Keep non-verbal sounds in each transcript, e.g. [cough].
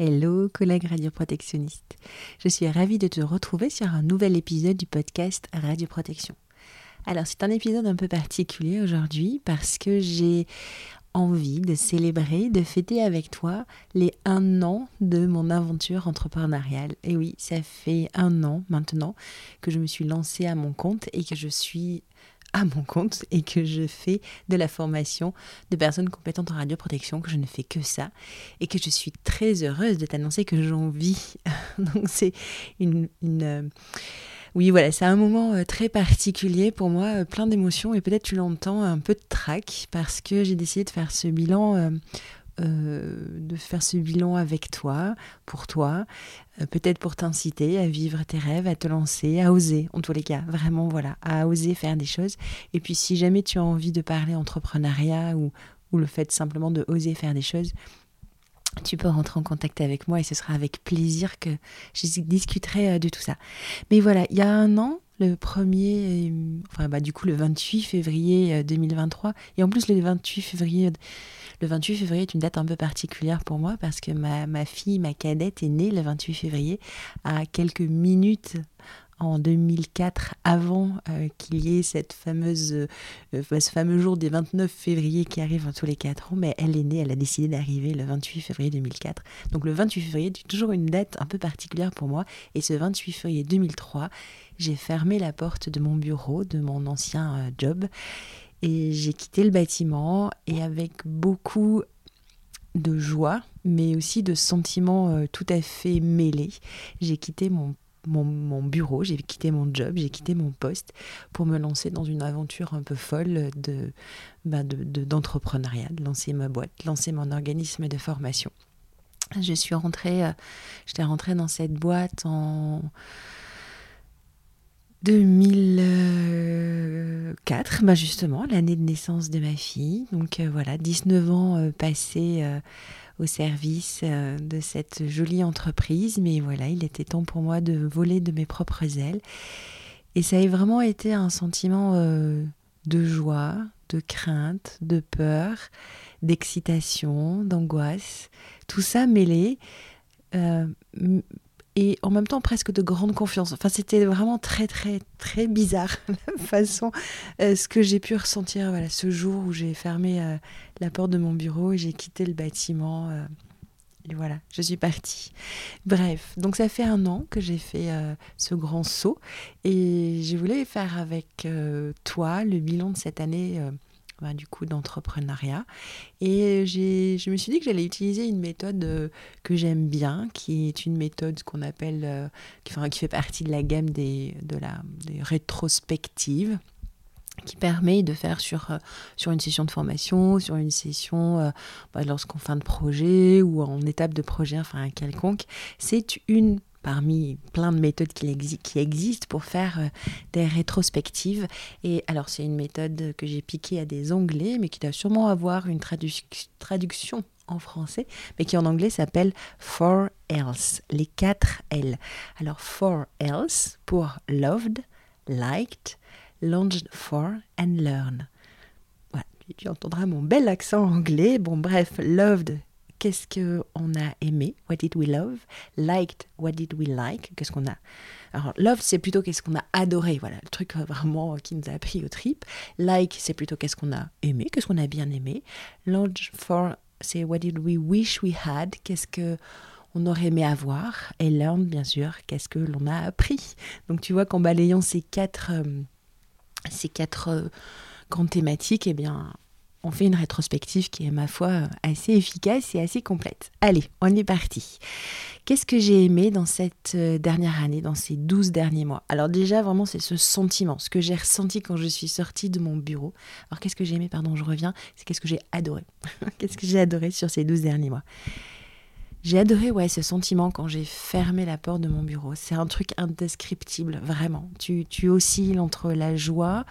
Hello collègues radioprotectionnistes. Je suis ravie de te retrouver sur un nouvel épisode du podcast Radioprotection. Alors c'est un épisode un peu particulier aujourd'hui parce que j'ai envie de célébrer, de fêter avec toi les un an de mon aventure entrepreneuriale. Et oui, ça fait un an maintenant que je me suis lancée à mon compte et que je suis à mon compte et que je fais de la formation de personnes compétentes en radioprotection, que je ne fais que ça et que je suis très heureuse de t'annoncer que j'en vis. [laughs] Donc c'est une... Euh, oui, voilà, c'est un moment euh, très particulier pour moi, euh, plein d'émotions et peut-être tu l'entends un peu de trac parce que j'ai décidé de faire ce bilan de faire ce bilan avec toi, pour toi, euh, peut-être pour t'inciter à vivre tes rêves, à te lancer, à oser, en tous les cas, vraiment, voilà, à oser faire des choses. Et puis si jamais tu as envie de parler entrepreneuriat ou, ou le fait simplement de oser faire des choses, tu peux rentrer en contact avec moi et ce sera avec plaisir que je discuterai euh, de tout ça. Mais voilà, il y a un an, le 1er, enfin bah du coup le 28 février 2023, et en plus le 28 février le 28 février est une date un peu particulière pour moi parce que ma, ma fille, ma cadette, est née le 28 février à quelques minutes en 2004, avant euh, qu'il y ait cette fameuse, euh, ce fameux jour des 29 février qui arrive tous les 4 ans, mais elle est née, elle a décidé d'arriver le 28 février 2004. Donc le 28 février est toujours une date un peu particulière pour moi. Et ce 28 février 2003, j'ai fermé la porte de mon bureau, de mon ancien euh, job, et j'ai quitté le bâtiment et avec beaucoup de joie, mais aussi de sentiments euh, tout à fait mêlés, j'ai quitté mon, mon, bureau, j'ai quitté mon job, j'ai quitté mon poste pour me lancer dans une aventure un peu folle de, bah d'entrepreneuriat, de, lancer ma boîte, lancer mon organisme de formation. Je suis rentrée, euh, j'étais rentrée dans cette boîte en 2004, bah justement, l'année de naissance de ma fille. Donc euh, voilà, 19 ans euh, passés euh, au service de cette jolie entreprise. Mais voilà, il était temps pour moi de voler de mes propres ailes. Et ça a vraiment été un sentiment de joie, de crainte, de peur, d'excitation, d'angoisse. Tout ça mêlé et en même temps presque de grande confiance. Enfin, c'était vraiment très, très, très bizarre [laughs] la façon, euh, ce que j'ai pu ressentir voilà, ce jour où j'ai fermé euh, la porte de mon bureau et j'ai quitté le bâtiment. Euh, et voilà, je suis partie. Bref, donc ça fait un an que j'ai fait ce grand saut et je voulais faire avec toi le bilan de cette année bah, du coup d'entrepreneuriat. Et je me suis dit que j'allais utiliser une méthode euh, que j'aime bien, qui est une méthode qu'on appelle, euh, qui, fait partie de la gamme des, de la, des rétrospectives qui permet de faire sur, euh, sur une session de formation, sur une session bah, lorsqu'on fin de projet ou en étape de projet, enfin quelconque. C'est une parmi plein de méthodes qui, existent pour faire euh, des rétrospectives. Et alors, c'est une méthode que j'ai piquée à des Anglais, mais qui doit sûrement avoir une traduction en français, mais qui en anglais s'appelle For Else, les quatre L. Alors, For Else pour loved, liked, longed for and learn. Voilà, tu entendras mon bel accent anglais. Bon, bref, loved, qu'est-ce qu'on a aimé, what did we love, liked, what did we like, qu'est-ce qu'on a? Alors, love, c'est plutôt qu'est-ce qu'on a adoré, voilà, le truc vraiment qui nous a pris au trip. Like, c'est plutôt qu'est-ce qu'on a aimé, qu'est-ce qu'on a bien aimé. Long for, c'est what did we wish we had, qu'est-ce que on aurait aimé avoir? Et learn, bien sûr, qu'est-ce que l'on a appris? Donc, tu vois qu'en balayant ces quatre, euh, ces quatre euh, grandes thématiques, eh bien, on fait une rétrospective qui est, ma foi, assez efficace et assez complète. Allez, on est parti. Qu'est-ce que j'ai aimé dans cette euh, dernière année, dans ces 12 derniers mois? Alors déjà, vraiment, c'est ce sentiment, ce que j'ai ressenti quand je suis sortie de mon bureau. Alors qu'est-ce que j'ai aimé, pardon, je reviens, c'est qu'est-ce que j'ai adoré. [laughs] qu'est-ce que j'ai adoré sur ces 12 derniers mois? J'ai adoré ouais, ce sentiment quand j'ai fermé la porte de mon bureau. C'est un truc indescriptible, vraiment. Tu, tu oscilles entre la joie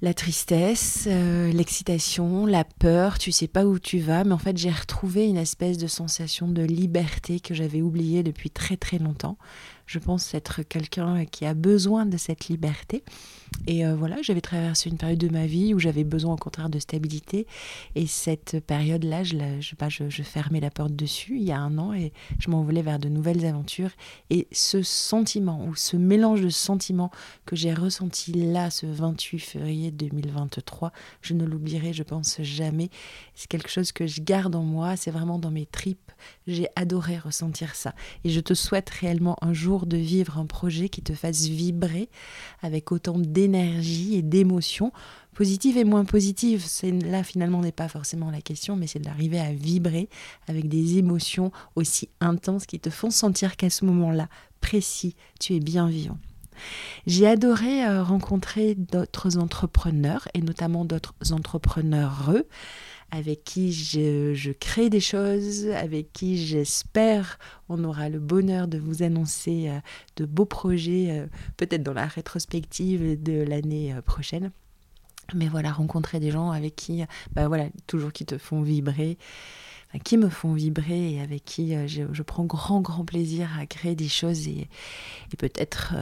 la tristesse, euh, l'excitation, la peur, tu sais pas où tu vas, mais en fait j'ai retrouvé une espèce de sensation de liberté que j'avais oubliée depuis très très longtemps. Je pense être quelqu'un qui a besoin de cette liberté. Et euh, voilà, j'avais traversé une période de ma vie où j'avais besoin au contraire de stabilité. Et cette période-là, je, je, je, fermais la porte dessus il y a un an et je m'envolais vers de nouvelles aventures. Et ce sentiment ou ce mélange de sentiments que j'ai ressenti là, ce 28 février 2023, je ne l'oublierai, je pense, jamais. C'est quelque chose que je garde en moi, c'est vraiment dans mes tripes. J'ai adoré ressentir ça. Et je te souhaite réellement un jour de vivre un projet qui te fasse vibrer avec autant d'énergie et d'émotion, positive et moins positive. C'est là finalement n'est pas forcément la question, mais c'est d'arriver à vibrer avec des émotions aussi intenses qui te font sentir qu'à ce moment-là précis, tu es bien vivant. J'ai adoré euh, rencontrer d'autres entrepreneurs et notamment d'autres entrepreneurs avec qui je, crée des choses, avec qui j'espère on aura le bonheur de vous annoncer euh, de beaux projets, euh, peut-être dans la rétrospective de l'année euh, prochaine. Mais voilà, rencontrer des gens avec qui, bah voilà, toujours qui te font vibrer, qui me font vibrer et avec qui je, prends grand, grand plaisir à créer des choses et, peut-être,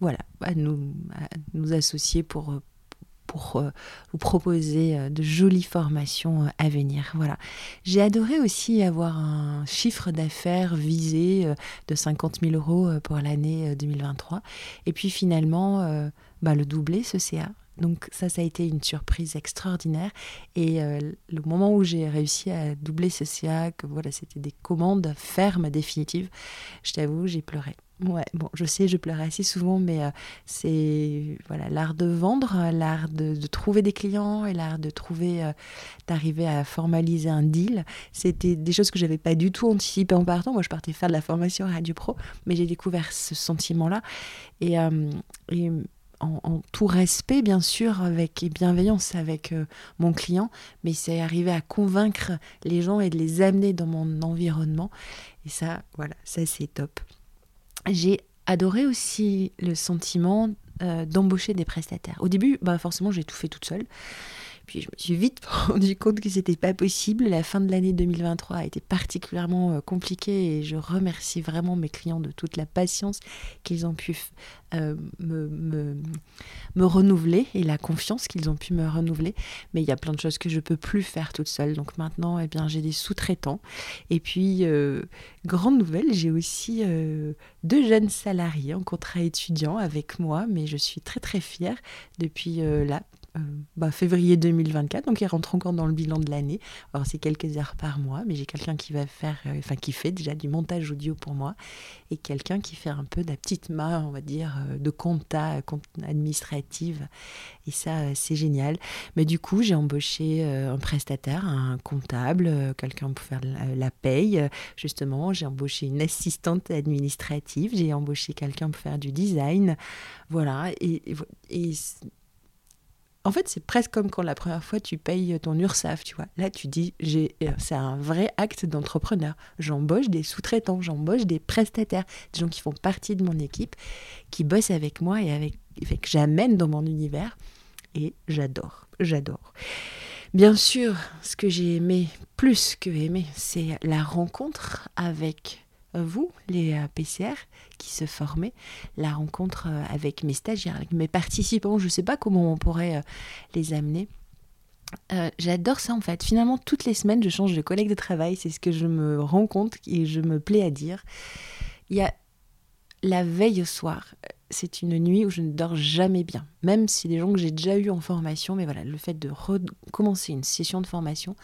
voilà, à nous, à nous associer pour pour euh, vous proposer euh, de jolies formations euh, à venir. Voilà. J'ai adoré aussi avoir un chiffre d'affaires visé de 50 000 euros pour l'année 2023. Et puis finalement, bah, le doubler, ce CA. Donc ça, ça a été une surprise extraordinaire. Et le moment où j'ai réussi à doubler ce CA, que voilà, c'était des commandes fermes, définitives, je t'avoue, j'ai pleuré. Ouais, bon, je sais, je pleure assez souvent, mais euh, c'est voilà l'art de vendre, l'art de, trouver des clients et l'art de trouver, euh, d'arriver à formaliser un deal. C'était des choses que j'avais pas du tout anticipées en partant. Moi, je partais faire de la formation Radio Pro, mais j'ai découvert ce sentiment-là et, euh, en, tout respect, bien sûr, avec et bienveillance avec mon client, mais c'est arriver à convaincre les gens et de les amener dans mon environnement. Et ça, voilà, ça c'est top. J'ai adoré aussi le sentiment euh, d'embaucher des prestataires. Au début, bah forcément, j'ai tout fait toute seule. Puis je me suis vite [laughs] rendu compte que c'était pas possible. La fin de l'année 2023 a été particulièrement euh, compliquée et je remercie vraiment mes clients de toute la patience qu'ils ont pu euh, me, me, renouveler et la confiance qu'ils ont pu me renouveler. Mais il y a plein de choses que je peux plus faire toute seule. Donc maintenant, eh bien, j'ai des sous-traitants. Et puis, euh, grande nouvelle, j'ai aussi deux jeunes salariés en contrat étudiant avec moi, mais je suis très très fière depuis là bah, février 2024, donc il rentre encore dans le bilan de l'année. Alors c'est quelques heures par mois, mais j'ai quelqu'un qui va faire, euh, enfin qui fait déjà du montage audio pour moi, et quelqu'un qui fait un peu de la petite main, on va dire, euh, de compta, administrative. Et ça, c'est génial. Mais du coup, j'ai embauché un prestataire, un comptable, quelqu'un pour faire la, paye, justement. J'ai embauché une assistante administrative, j'ai embauché quelqu'un pour faire du design. Voilà. et en fait, c'est presque comme quand la première fois tu payes ton URSAF, tu vois. Là, tu dis, j'ai, euh, c'est un vrai acte d'entrepreneur. J'embauche des sous-traitants, j'embauche des prestataires, des gens qui font partie de mon équipe, qui bossent avec moi et avec, que j'amène dans mon univers. Et j'adore, j'adore. Bien sûr, ce que j'ai aimé, plus que aimé, c'est la rencontre avec vous, les euh, PCR, qui se formaient, la rencontre euh, avec mes stagiaires, avec mes participants, je ne sais pas comment on pourrait euh, les amener. J'adore ça en fait. Finalement, toutes les semaines, je change de collègue de travail. C'est ce que je me rends compte et je me plais à dire. Il y a la veille au soir. C'est une nuit où je ne dors jamais bien. Même si des gens que j'ai déjà eu en formation, mais voilà, le fait de recommencer une session de formation,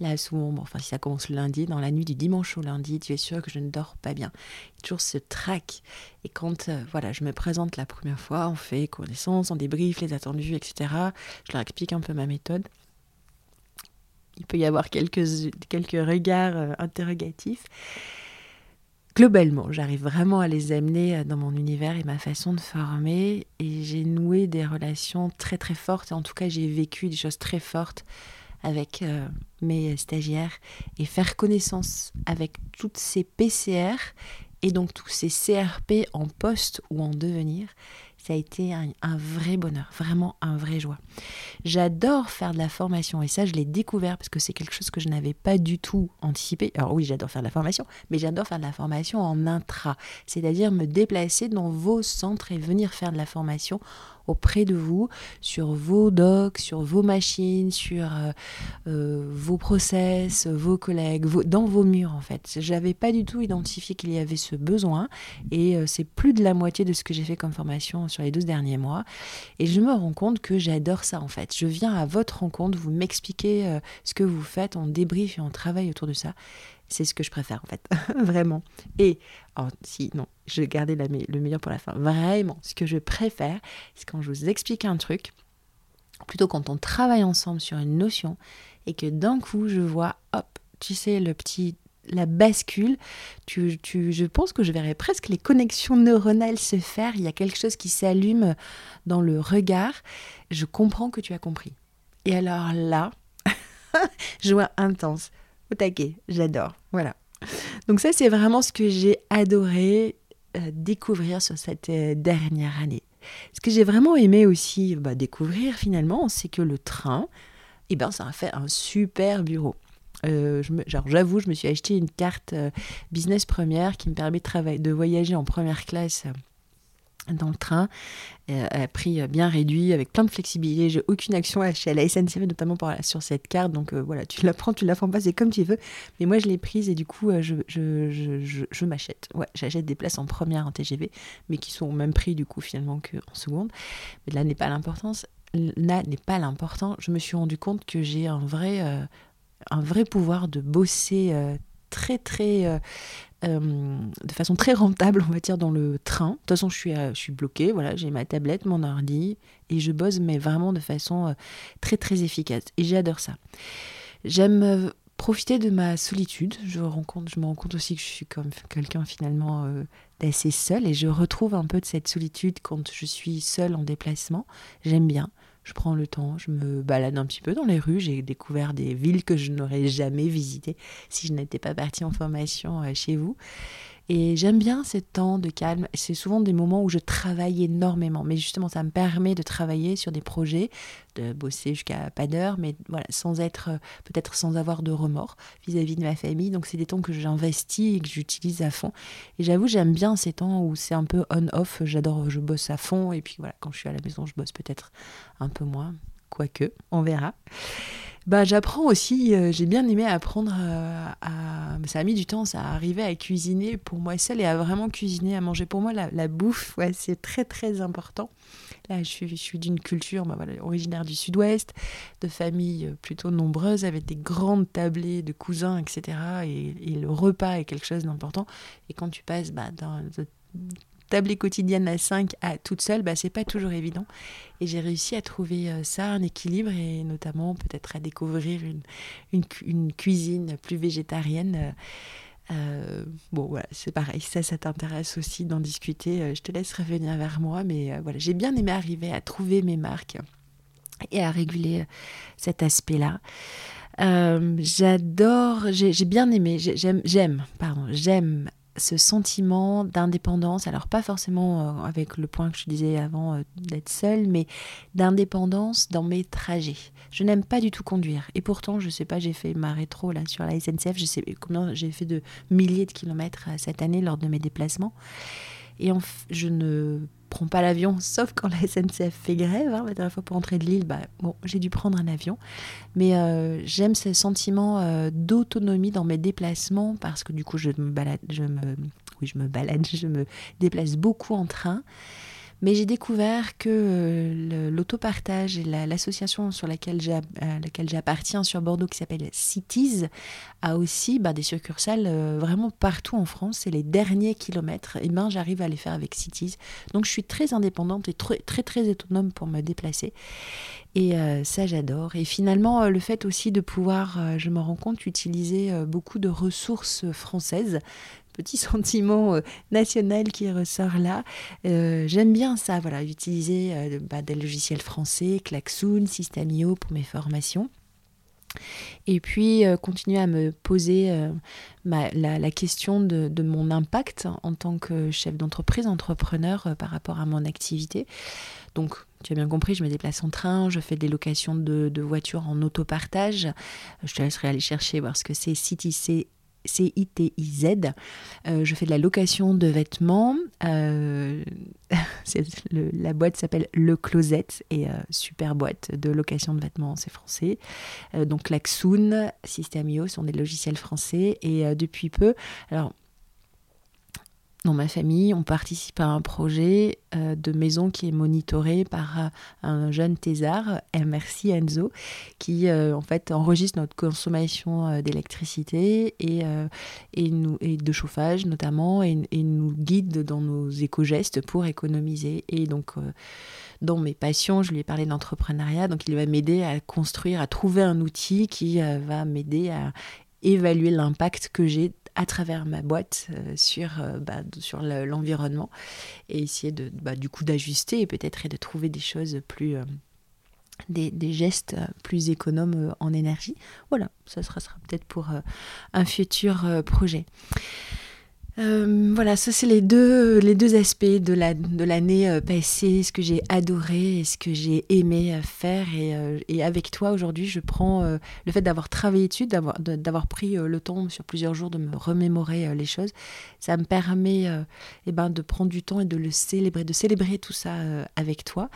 Là, souvent, enfin, si ça commence le lundi, dans la nuit du dimanche au lundi, tu es sûr que je ne dors pas bien. Il y a toujours ce trac. Et quand euh, voilà, je me présente la première fois, on fait connaissance, on débriefe les attendus, etc. Je leur explique un peu ma méthode. Il peut y avoir quelques, quelques regards euh, interrogatifs. Globalement, j'arrive vraiment à les amener euh, dans mon univers et ma façon de former. Et j'ai noué des relations très très fortes. En tout cas, j'ai vécu des choses très fortes avec euh, mes stagiaires et faire connaissance avec toutes ces PCR et donc tous ces CRP en poste ou en devenir, ça a été un, vrai bonheur, vraiment un vrai joie. J'adore faire de la formation et ça, je l'ai découvert parce que c'est quelque chose que je n'avais pas du tout anticipé. Alors oui, j'adore faire de la formation, mais j'adore faire de la formation en intra, c'est-à-dire me déplacer dans vos centres et venir faire de la formation auprès de vous sur vos docs, sur vos machines, sur euh, euh, vos process, vos collègues, dans vos murs en fait. J'avais pas du tout identifié qu'il y avait ce besoin et euh, c'est plus de la moitié de ce que j'ai fait comme formation sur les 12 derniers mois et je me rends compte que j'adore ça en fait. Je viens à votre rencontre, vous m'expliquez ce que vous faites, on débrief et on travaille autour de ça c'est ce que je préfère en fait, [laughs] vraiment. Et, oh, si, non, je vais garder le meilleur pour la fin. Vraiment, ce que je préfère, c'est quand je vous explique un truc, plutôt quand on travaille ensemble sur une notion, et que d'un coup, je vois, hop, tu sais, le petit la bascule, tu, tu, je pense que je verrais presque les connexions neuronales se faire. Il y a quelque chose qui s'allume dans le regard. Je comprends que tu as compris. Et alors là, [laughs] joie intense au taquet, j'adore. Voilà. Donc ça, c'est vraiment ce que j'ai adoré euh, découvrir sur cette euh, dernière année. Ce que j'ai vraiment aimé aussi bah, découvrir finalement, c'est que le train, eh ben, ça a fait un super bureau. Euh, j'avoue, je me suis acheté une carte business première qui me permet de voyager en première classe dans le train euh, à prix euh, bien réduit avec plein de flexibilité. J'ai aucune action à chez la SNCF notamment sur cette carte. Donc euh, voilà tu [laughs] la prends tu la prends pas c'est comme tu veux. Mais moi je l'ai prise et du coup je, je, je, je m'achète. Ouais j'achète des places en première en TGV mais qui sont au même prix du coup finalement qu'en seconde. Mais là n'est pas l'importance là n'est pas l'important. Je me suis rendu compte que j'ai un vrai un vrai pouvoir de bosser très très euh, de façon très rentable, on va dire, dans le train. De toute façon, je suis, euh, je suis bloquée, voilà, j'ai ma tablette, mon ordi, et je bosse, mais vraiment de façon euh, très très efficace. Et j'adore ça. J'aime profiter de ma solitude. Je, rencontre, je me rends compte aussi que je suis comme quelqu'un finalement d'assez seul, et je retrouve un peu de cette solitude quand je suis seule en déplacement. J'aime bien je prends le temps, je me balade un petit peu dans les rues, j'ai découvert des villes que je n'aurais jamais visitées si je n'étais pas partie en formation euh, chez vous. Et j'aime bien ces temps de calme. C'est souvent des moments où je travaille énormément. Mais justement, ça me permet de travailler sur des projets, de bosser jusqu'à pas d'heure, mais voilà, sans être, euh, peut-être sans avoir de remords vis-à-vis de ma famille. Donc, c'est des temps que j'investis et que j'utilise à fond. Et j'avoue, j'aime bien ces temps où c'est un peu on-off. J'adore, je bosse à fond. Et puis voilà, quand je suis à la maison, je bosse peut-être un peu moins. Quoique, on verra. Bah, j'apprends aussi, euh, j'ai bien aimé apprendre euh, à, Ça a mis du temps, ça a arrivé à cuisiner pour moi seule et à vraiment cuisiner, à manger. Pour moi, la, bouffe, ouais, c'est très très important. Là, je suis, je suis d'une culture bah, voilà, originaire du sud-ouest, de familles euh, plutôt nombreuses, avec des grandes tablées de cousins, etc. Et, le repas est quelque chose d'important. Et quand tu passes bah, dans tablée quotidienne à 5 à toute seule, bah, c'est pas toujours évident. Et j'ai réussi à trouver euh, ça, un équilibre, et notamment peut-être à découvrir une, cuisine plus végétarienne. Euh, euh, bon, voilà, c'est pareil. Ça, ça t'intéresse aussi d'en discuter. je te laisse revenir vers moi, mais voilà, j'ai bien aimé arriver à trouver mes marques et à réguler cet aspect-là. j'adore, j'ai bien aimé, j'aime, j'aime, pardon, j'aime ce sentiment d'indépendance, alors pas forcément euh, avec le point que je disais avant euh, d'être seule, mais d'indépendance dans mes trajets. Je n'aime pas du tout conduire. Et pourtant, je sais pas, j'ai fait ma rétro là sur la SNCF, je sais combien j'ai fait de milliers de kilomètres euh, cette année lors de mes déplacements. Et je ne prends pas l'avion, sauf quand la SNCF fait grève. Hein. La dernière fois pour rentrer de Lille, bah, bon, j'ai dû prendre un avion. Mais euh, j'aime ce sentiment euh, d'autonomie dans mes déplacements parce que du coup, je me balade, je me, oui, je me balade, [laughs] je me déplace beaucoup en train. Mais j'ai découvert que euh, l'autopartage et l'association sur laquelle j'appartiens sur Bordeaux, qui s'appelle Cities, a aussi bah, des succursales euh, vraiment partout en France. C'est les derniers kilomètres. Et ben, j'arrive à les faire avec Cities. Donc je suis très indépendante et très très, très autonome pour me déplacer. Et euh, ça, j'adore. Et finalement, le fait aussi de pouvoir, je me rends compte, utiliser beaucoup de ressources françaises petit [laughs] sentiment euh, national qui ressort là. Euh, j'aime bien ça, voilà, utiliser euh, bah, des logiciels français, Klaxoon, Systemio pour mes formations. Et puis continuer à me poser la, question de, mon impact en tant que chef d'entreprise, entrepreneur par rapport à mon activité. Donc tu as bien compris, je me déplace en train, je fais des locations de, voitures en autopartage. Je te laisserai aller chercher voir ce que c'est City C-I-T-I-Z. Euh, je fais de la location de vêtements. Euh, [laughs] la boîte s'appelle Le Closet et euh, super boîte de location de vêtements, c'est français. donc Laxoon, Systemio sont des logiciels français et depuis peu, alors dans ma famille, on participe à un projet euh, de maison qui est monitoré par euh, un jeune thésard, merci Enzo, qui euh, en fait enregistre notre consommation d'électricité et, et, de chauffage notamment et, et, nous guide dans nos éco-gestes pour économiser. Et donc, dans mes passions, je lui ai parlé d'entrepreneuriat, donc il va m'aider à construire, à trouver un outil qui va m'aider à évaluer l'impact que j'ai à travers ma boîte euh, sur, euh, bah, sur l'environnement et essayer de, bah, du coup d'ajuster et peut-être de trouver des choses plus... Euh, des, des, gestes plus économes en énergie. Voilà, ça sera, sera peut-être pour un futur projet. Euh, voilà, ça c'est les deux, les deux aspects de l'année la, de euh, passée, ce que j'ai adoré et ce que j'ai aimé euh, faire. Et, et avec toi aujourd'hui, je prends le fait d'avoir travaillé dessus, d'avoir pris le temps sur plusieurs jours de me remémorer les choses. Ça me permet eh ben, de prendre du temps et de le célébrer, de célébrer tout ça avec toi.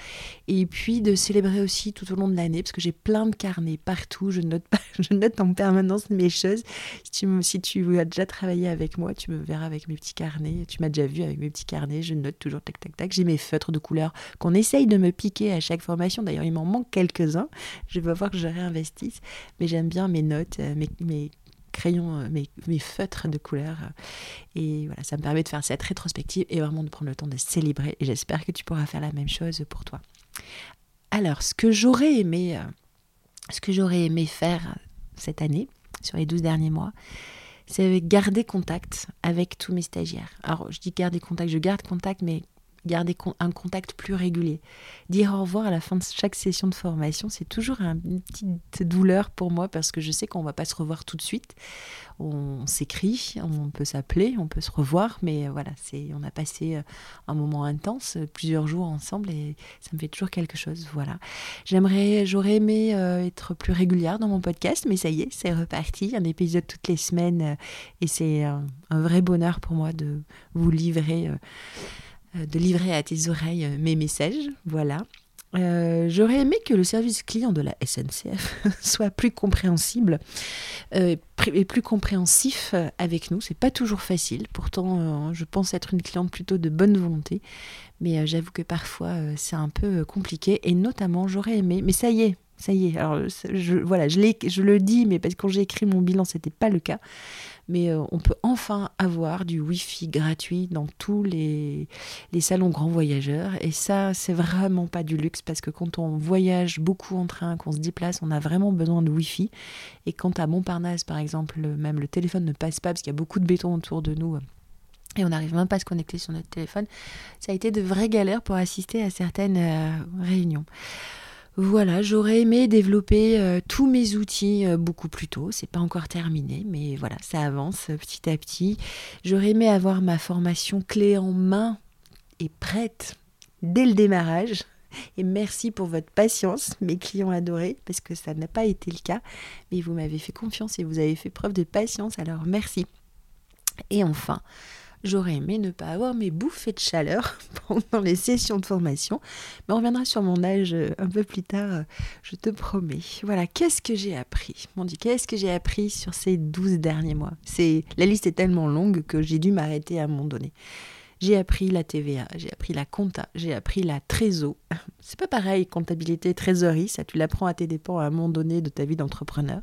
Et puis de célébrer aussi tout au long de l'année, parce que j'ai plein de carnets partout. Je note, [laughs] je note en permanence mes choses. Si tu, si tu as déjà travaillé avec moi, tu me verras avec mes petits carnets. Tu m'as déjà vu avec mes petits carnets. Je note toujours tac tac tac. J'ai mes feutres de couleur qu'on essaye de me piquer à chaque formation. D'ailleurs, il m'en manque quelques-uns. Je vais voir que je réinvestisse. Mais j'aime bien mes notes, euh, mes, crayons, euh, mes, mes, feutres de couleur. Et voilà, ça me permet de faire cette rétrospective et vraiment de prendre le temps de célébrer. Et j'espère que tu pourras faire la même chose pour toi. Alors, ce que j'aurais aimé, euh, ce que j'aurais aimé faire cette année, sur les 12 derniers mois, c'est garder contact avec tous mes stagiaires. Alors, je dis garder contact, je garde contact, mais garder un contact plus régulier. Dire au revoir à la fin de chaque session de formation, c'est toujours une petite douleur pour moi parce que je sais qu'on ne va pas se revoir tout de suite. On s'écrit, on peut s'appeler, on peut se revoir, mais voilà, on a passé euh, un moment intense, plusieurs jours ensemble et ça me fait toujours quelque chose. Voilà. J'aimerais, j'aurais aimé euh, être plus régulière dans mon podcast, mais ça y est, c'est reparti, un épisode toutes les semaines euh, et c'est un vrai bonheur pour moi de vous livrer de livrer à tes oreilles euh, mes messages. Voilà. Euh, j'aurais aimé que le service client de la SNCF [laughs] soit plus compréhensible et plus compréhensif avec nous. C'est pas toujours facile. Pourtant, je pense être une cliente plutôt de bonne volonté, mais j'avoue que parfois c'est un peu compliqué. Et notamment, j'aurais aimé, mais ça y est, ça y est. Alors, je, voilà, je, le dis, mais parce que quand j'ai écrit mon bilan, c'était pas le cas mais euh, on peut enfin avoir du Wi-Fi gratuit dans tous les, les salons grands voyageurs. Et ça, c'est vraiment pas du luxe parce que quand on voyage beaucoup en train, qu'on se déplace, on a vraiment besoin de Wi-Fi. Et quand à Montparnasse, par exemple, même le téléphone ne passe pas parce qu'il y a beaucoup de béton autour de nous et on n'arrive même pas à se connecter sur notre téléphone. Ça a été de vraies galères pour assister à certaines euh, réunions. Voilà, j'aurais aimé développer euh, tous mes outils euh, beaucoup plus tôt. C'est pas encore terminé, mais voilà, ça avance euh, petit à petit. J'aurais aimé avoir ma formation clé en main et prête dès le démarrage. Et merci pour votre patience, mes clients adorés, parce que ça n'a pas été le cas. Mais vous m'avez fait confiance et vous avez fait preuve de patience, alors merci. Et enfin, J'aurais aimé ne pas avoir mes bouffées de chaleur pendant les sessions de formation, mais on reviendra sur mon âge euh, un peu plus tard, euh, je te promets. Voilà, qu'est-ce que j'ai appris? Mon Dieu, qu'est-ce que j'ai appris sur ces 12 derniers mois? C'est La liste est tellement longue que j'ai dû m'arrêter à un moment donné. J'ai appris la TVA, j'ai appris la compta, j'ai appris la trésor. [laughs] C'est pas pareil, comptabilité, trésorerie, ça tu l'apprends à tes dépens à un moment donné de ta vie d'entrepreneur.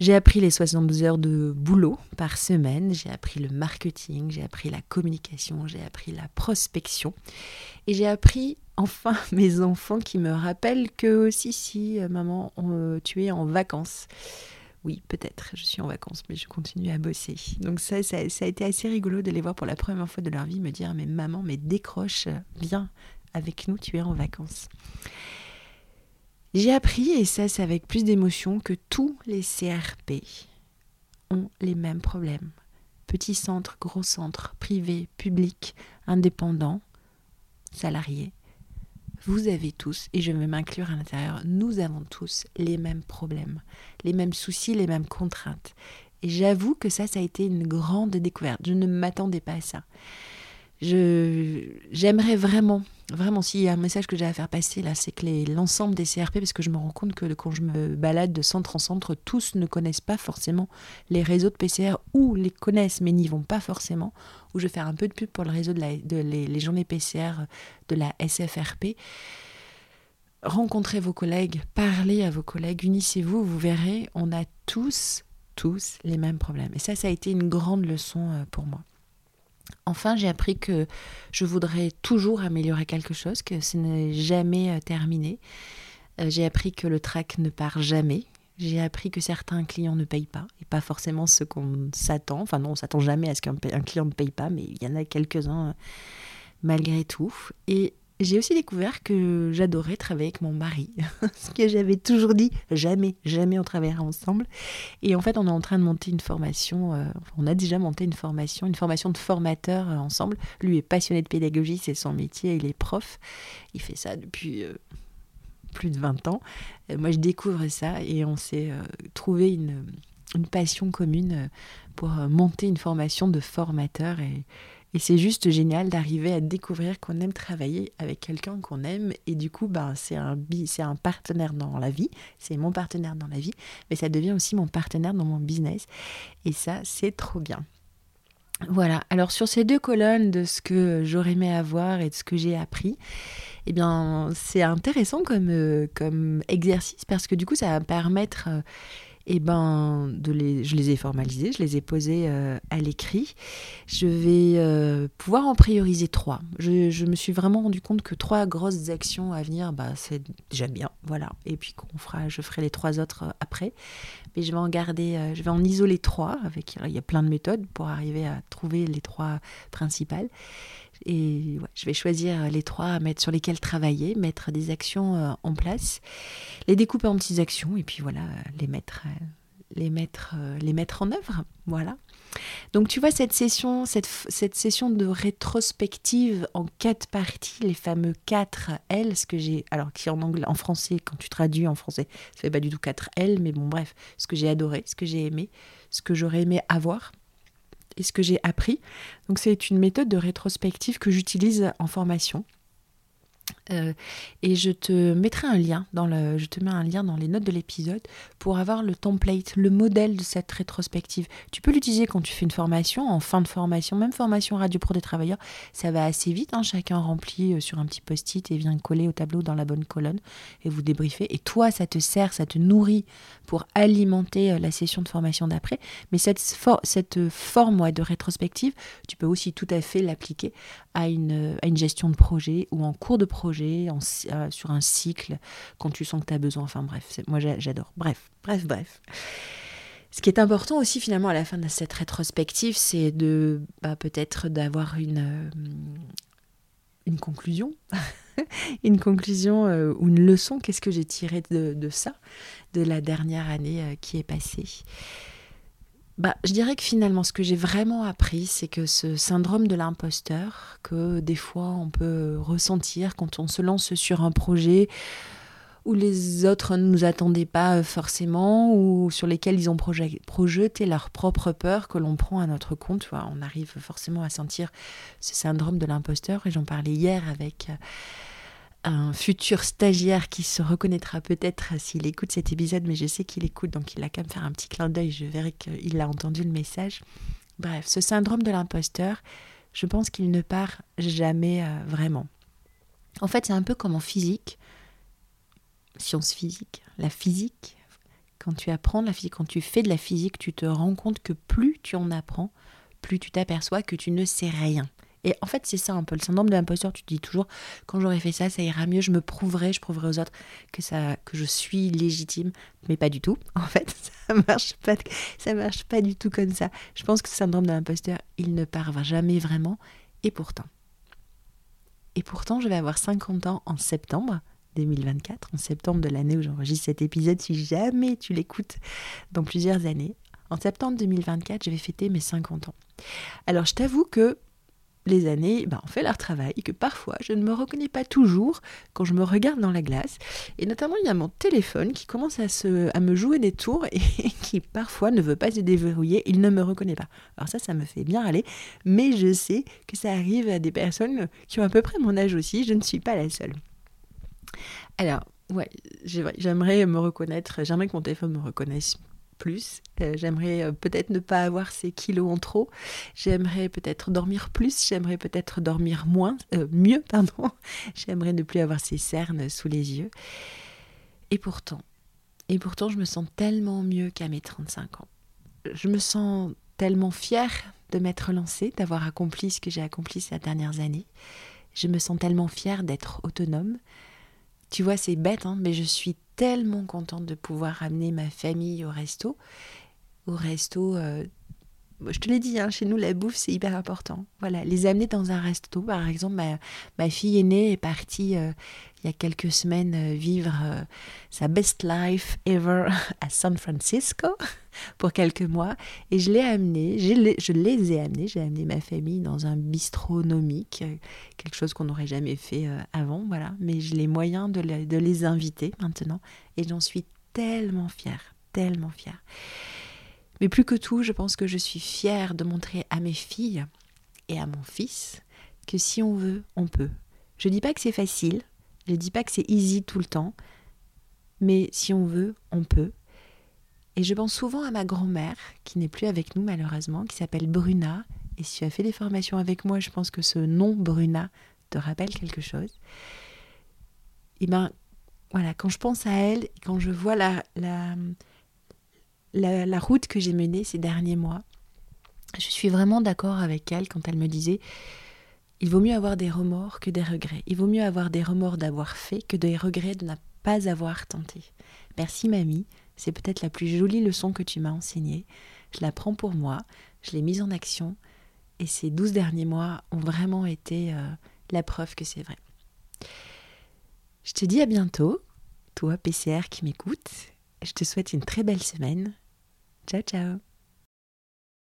J'ai appris les 72 heures de boulot par semaine, j'ai appris le marketing, j'ai appris la communication, j'ai appris la prospection et j'ai appris enfin [laughs] mes enfants qui me rappellent que si, si, euh, maman, euh, tu es en vacances. Oui, peut-être, je suis en vacances, mais je continue à bosser. Donc ça, ça, a été assez rigolo de les voir pour la première fois de leur vie me dire, mais maman, mais décroche, viens avec nous, tu es en vacances. J'ai appris, et ça c'est avec plus d'émotion, que tous les CRP ont les mêmes problèmes. Petits centres, gros centres, privés, publics, indépendants, salariés. Vous avez tous, et je vais m'inclure à l'intérieur, nous avons tous les mêmes problèmes, les mêmes soucis, les mêmes contraintes. Et j'avoue que ça, ça a été une grande découverte. Je ne m'attendais pas à ça. J'aimerais vraiment, vraiment, s'il y a un message que j'ai à faire passer là, c'est que l'ensemble des CRP, parce que je me rends compte que quand je me balade de centre en centre, tous ne connaissent pas forcément les réseaux de PCR ou les connaissent mais n'y vont pas forcément. Ou je vais faire un peu de pub pour le réseau de, la, les journées PCR de la SFRP rencontrez vos collègues, parlez à vos collègues, unissez-vous, vous verrez, on a tous tous les mêmes problèmes. Et ça, ça a été une grande leçon euh, pour moi. Enfin, j'ai appris que je voudrais toujours améliorer quelque chose, que ce n'est jamais euh, terminé. Euh, j'ai appris que le track ne part jamais. J'ai appris que certains clients ne payent pas, et pas forcément ce qu'on s'attend. Enfin non, on s'attend jamais à ce qu'un client ne paye pas, mais il y en a quelques-uns malgré tout. Et j'ai aussi découvert que j'adorais travailler avec mon mari. [laughs] Ce que j'avais toujours dit, jamais, jamais on travaillera ensemble. Et en fait, on est en train de monter une formation, euh, on a déjà monté une formation, une formation de formateur euh, ensemble. Lui est passionné de pédagogie, c'est son métier, il est prof. Il fait ça depuis euh, plus de 20 ans. moi, je découvre ça et on s'est trouvé une, une, passion commune pour monter une formation de formateur. Et, et c'est juste génial d'arriver à découvrir qu'on aime travailler avec quelqu'un qu'on aime. Et du coup, ben, c'est un, un partenaire dans la vie. C'est mon partenaire dans la vie. Mais ça devient aussi mon partenaire dans mon business. Et ça, c'est trop bien. Voilà. Alors, sur ces deux colonnes de ce que j'aurais aimé avoir et de ce que j'ai appris, eh bien, c'est intéressant comme, euh, comme exercice parce que du coup, ça va me permettre. Euh, et eh ben, je les ai formalisés, je les ai posés euh, à l'écrit. Je vais euh, pouvoir en prioriser trois. Je, me suis vraiment rendu compte que trois grosses actions à venir, bah, c'est déjà bien, voilà. Et puis qu'on fera, je ferai les trois autres euh, après. Mais je vais en garder, je vais en isoler trois. Avec, il y a plein de méthodes pour arriver à trouver les trois principales. Et je vais choisir les trois à mettre sur lesquels travailler, mettre des actions euh, en place, les découper en petites actions et puis voilà, les mettre, euh, les mettre, euh, les mettre en œuvre. Voilà. Donc tu vois cette session, cette, session de rétrospective en quatre parties, les fameux 4 L, ce que j'ai, alors qui en anglais, en français, quand tu traduis en français, ça fait pas du tout 4 L, mais bon bref, ce que j'ai adoré, ce que j'ai aimé, ce que j'aurais aimé avoir et ce que j'ai appris. Donc c'est une méthode de rétrospective que j'utilise en formation. Euh, et je te mettrai un lien dans le, je te mets un lien dans les notes de l'épisode pour avoir le template, le modèle de cette rétrospective. Tu peux l'utiliser quand tu fais une formation, en fin de formation, même formation radio pro des travailleurs, ça va assez vite. Hein. chacun remplit euh, sur un petit post-it et vient coller au tableau dans la bonne colonne et vous débriefez. Et toi, ça te sert, ça te nourrit pour alimenter euh, la session de formation d'après. Mais cette, cette forme de rétrospective, tu peux aussi tout à fait l'appliquer à une, à une gestion de projet ou en cours de projet, euh, sur un cycle, quand tu sens que tu as besoin. Enfin bref, moi j'adore. Bref, bref, bref. Ce qui est important aussi finalement à la fin de cette rétrospective, c'est de bah, peut-être d'avoir une, euh, une conclusion. [laughs] une conclusion euh, ou une leçon. Qu'est-ce que j'ai tiré de, de, ça, de la dernière année qui est passée? Bah, je dirais que finalement, ce que j'ai vraiment appris, c'est que ce syndrome de l'imposteur, que des fois on peut ressentir quand on se lance sur un projet où les autres ne nous attendaient pas forcément, ou sur lesquels ils ont projeté leur propre peur que l'on prend à notre compte. On arrive forcément à sentir ce syndrome de l'imposteur, et j'en parlais hier avec un futur stagiaire qui se reconnaîtra peut-être s'il écoute cet épisode, mais je sais qu'il écoute, donc il a qu'à me faire un petit clin d'œil, je verrai qu'il a entendu le message. Bref, ce syndrome de l'imposteur, je pense qu'il ne part jamais euh, vraiment. En fait, c'est un peu comme en physique, science physique, la physique. Quand tu apprends de la physique, quand tu fais de la physique, tu te rends compte que plus tu en apprends, plus tu t'aperçois que tu ne sais rien. Et en fait, c'est ça un peu le syndrome de l'imposteur. Tu te dis toujours, quand j'aurai fait ça, ça ira mieux, je me prouverai, je prouverai aux autres que, ça, que je suis légitime. Mais pas du tout. [laughs] En fait, ça marche marche pas du tout comme ça. Je pense que ce syndrome de l'imposteur, il ne part jamais vraiment. Et pourtant, et pourtant, je vais avoir 50 ans en septembre 2024, en septembre de l'année où j'enregistre cet épisode, si jamais tu l'écoutes dans plusieurs années. En septembre 2024, je vais fêter mes 50 ans. Alors je t'avoue que les années ben, ont fait leur travail et que parfois je ne me reconnais pas toujours quand je me regarde dans la glace. Et notamment, il y a mon téléphone qui commence à, se, à me jouer des tours et [laughs] qui parfois ne veut pas se déverrouiller. Il ne me reconnaît pas. Alors ça, ça me fait bien aller. Mais je sais que ça arrive à des personnes qui ont à peu près mon âge aussi. Je ne suis pas la seule. Alors, ouais, j'aimerais me reconnaître, j'aimerais que mon téléphone me reconnaisse plus. Euh, j'aimerais euh, peut-être ne pas avoir ces kilos en trop. J'aimerais peut-être dormir plus. J'aimerais peut-être dormir moins, euh, mieux, [laughs] pardon. J'aimerais ne plus avoir ces cernes sous les yeux. Et pourtant, et pourtant, je me sens tellement mieux qu'à mes 35 ans. Je me sens tellement fière de m'être lancée, d'avoir accompli ce que j'ai accompli ces dernières années. Je me sens tellement fière d'être autonome. Tu vois, c'est bête, hein, mais je suis tellement contente de pouvoir amener ma famille au resto. Au resto, euh, je te l'ai dit, hein, chez nous, la bouffe, c'est hyper important. Voilà, les amener dans un resto. Par exemple, ma, fille aînée est partie euh, il y a quelques semaines euh, vivre sa best life ever [laughs] à San Francisco [laughs] pour quelques mois. Et je l'ai amenée, je les ai amenés, j'ai amené ma famille dans un bistronomique, quelque chose qu'on n'aurait jamais fait avant, voilà. Mais j'ai les moyens de, de les inviter maintenant. Et j'en suis tellement fière, tellement fière. Mais plus que tout, je pense que je suis fière de montrer à mes filles et à mon fils que si on veut, on peut. Je dis pas que c'est facile, je dis pas que c'est easy tout le temps, mais si on veut, on peut. Et je pense souvent à ma grand-mère, qui n'est plus avec nous malheureusement, qui s'appelle Bruna. Et si tu as fait des formations avec moi, je pense que ce nom Bruna te rappelle quelque chose. Et ben voilà, quand je pense à elle, quand je vois la, la, route que j'ai menée ces derniers mois, je suis vraiment d'accord avec elle quand elle me disait il vaut mieux avoir des remords que des regrets. Il vaut mieux avoir des remords d'avoir fait que des regrets de ne pas avoir tenté. Merci mamie, c'est peut-être la plus jolie leçon que tu m'as enseignée. Je la prends pour moi, je l'ai mise en action et ces douze derniers mois ont vraiment été euh, la preuve que c'est vrai. Je te dis à bientôt, toi PCR qui m'écoute. Je te souhaite une très belle semaine Ciao, ciao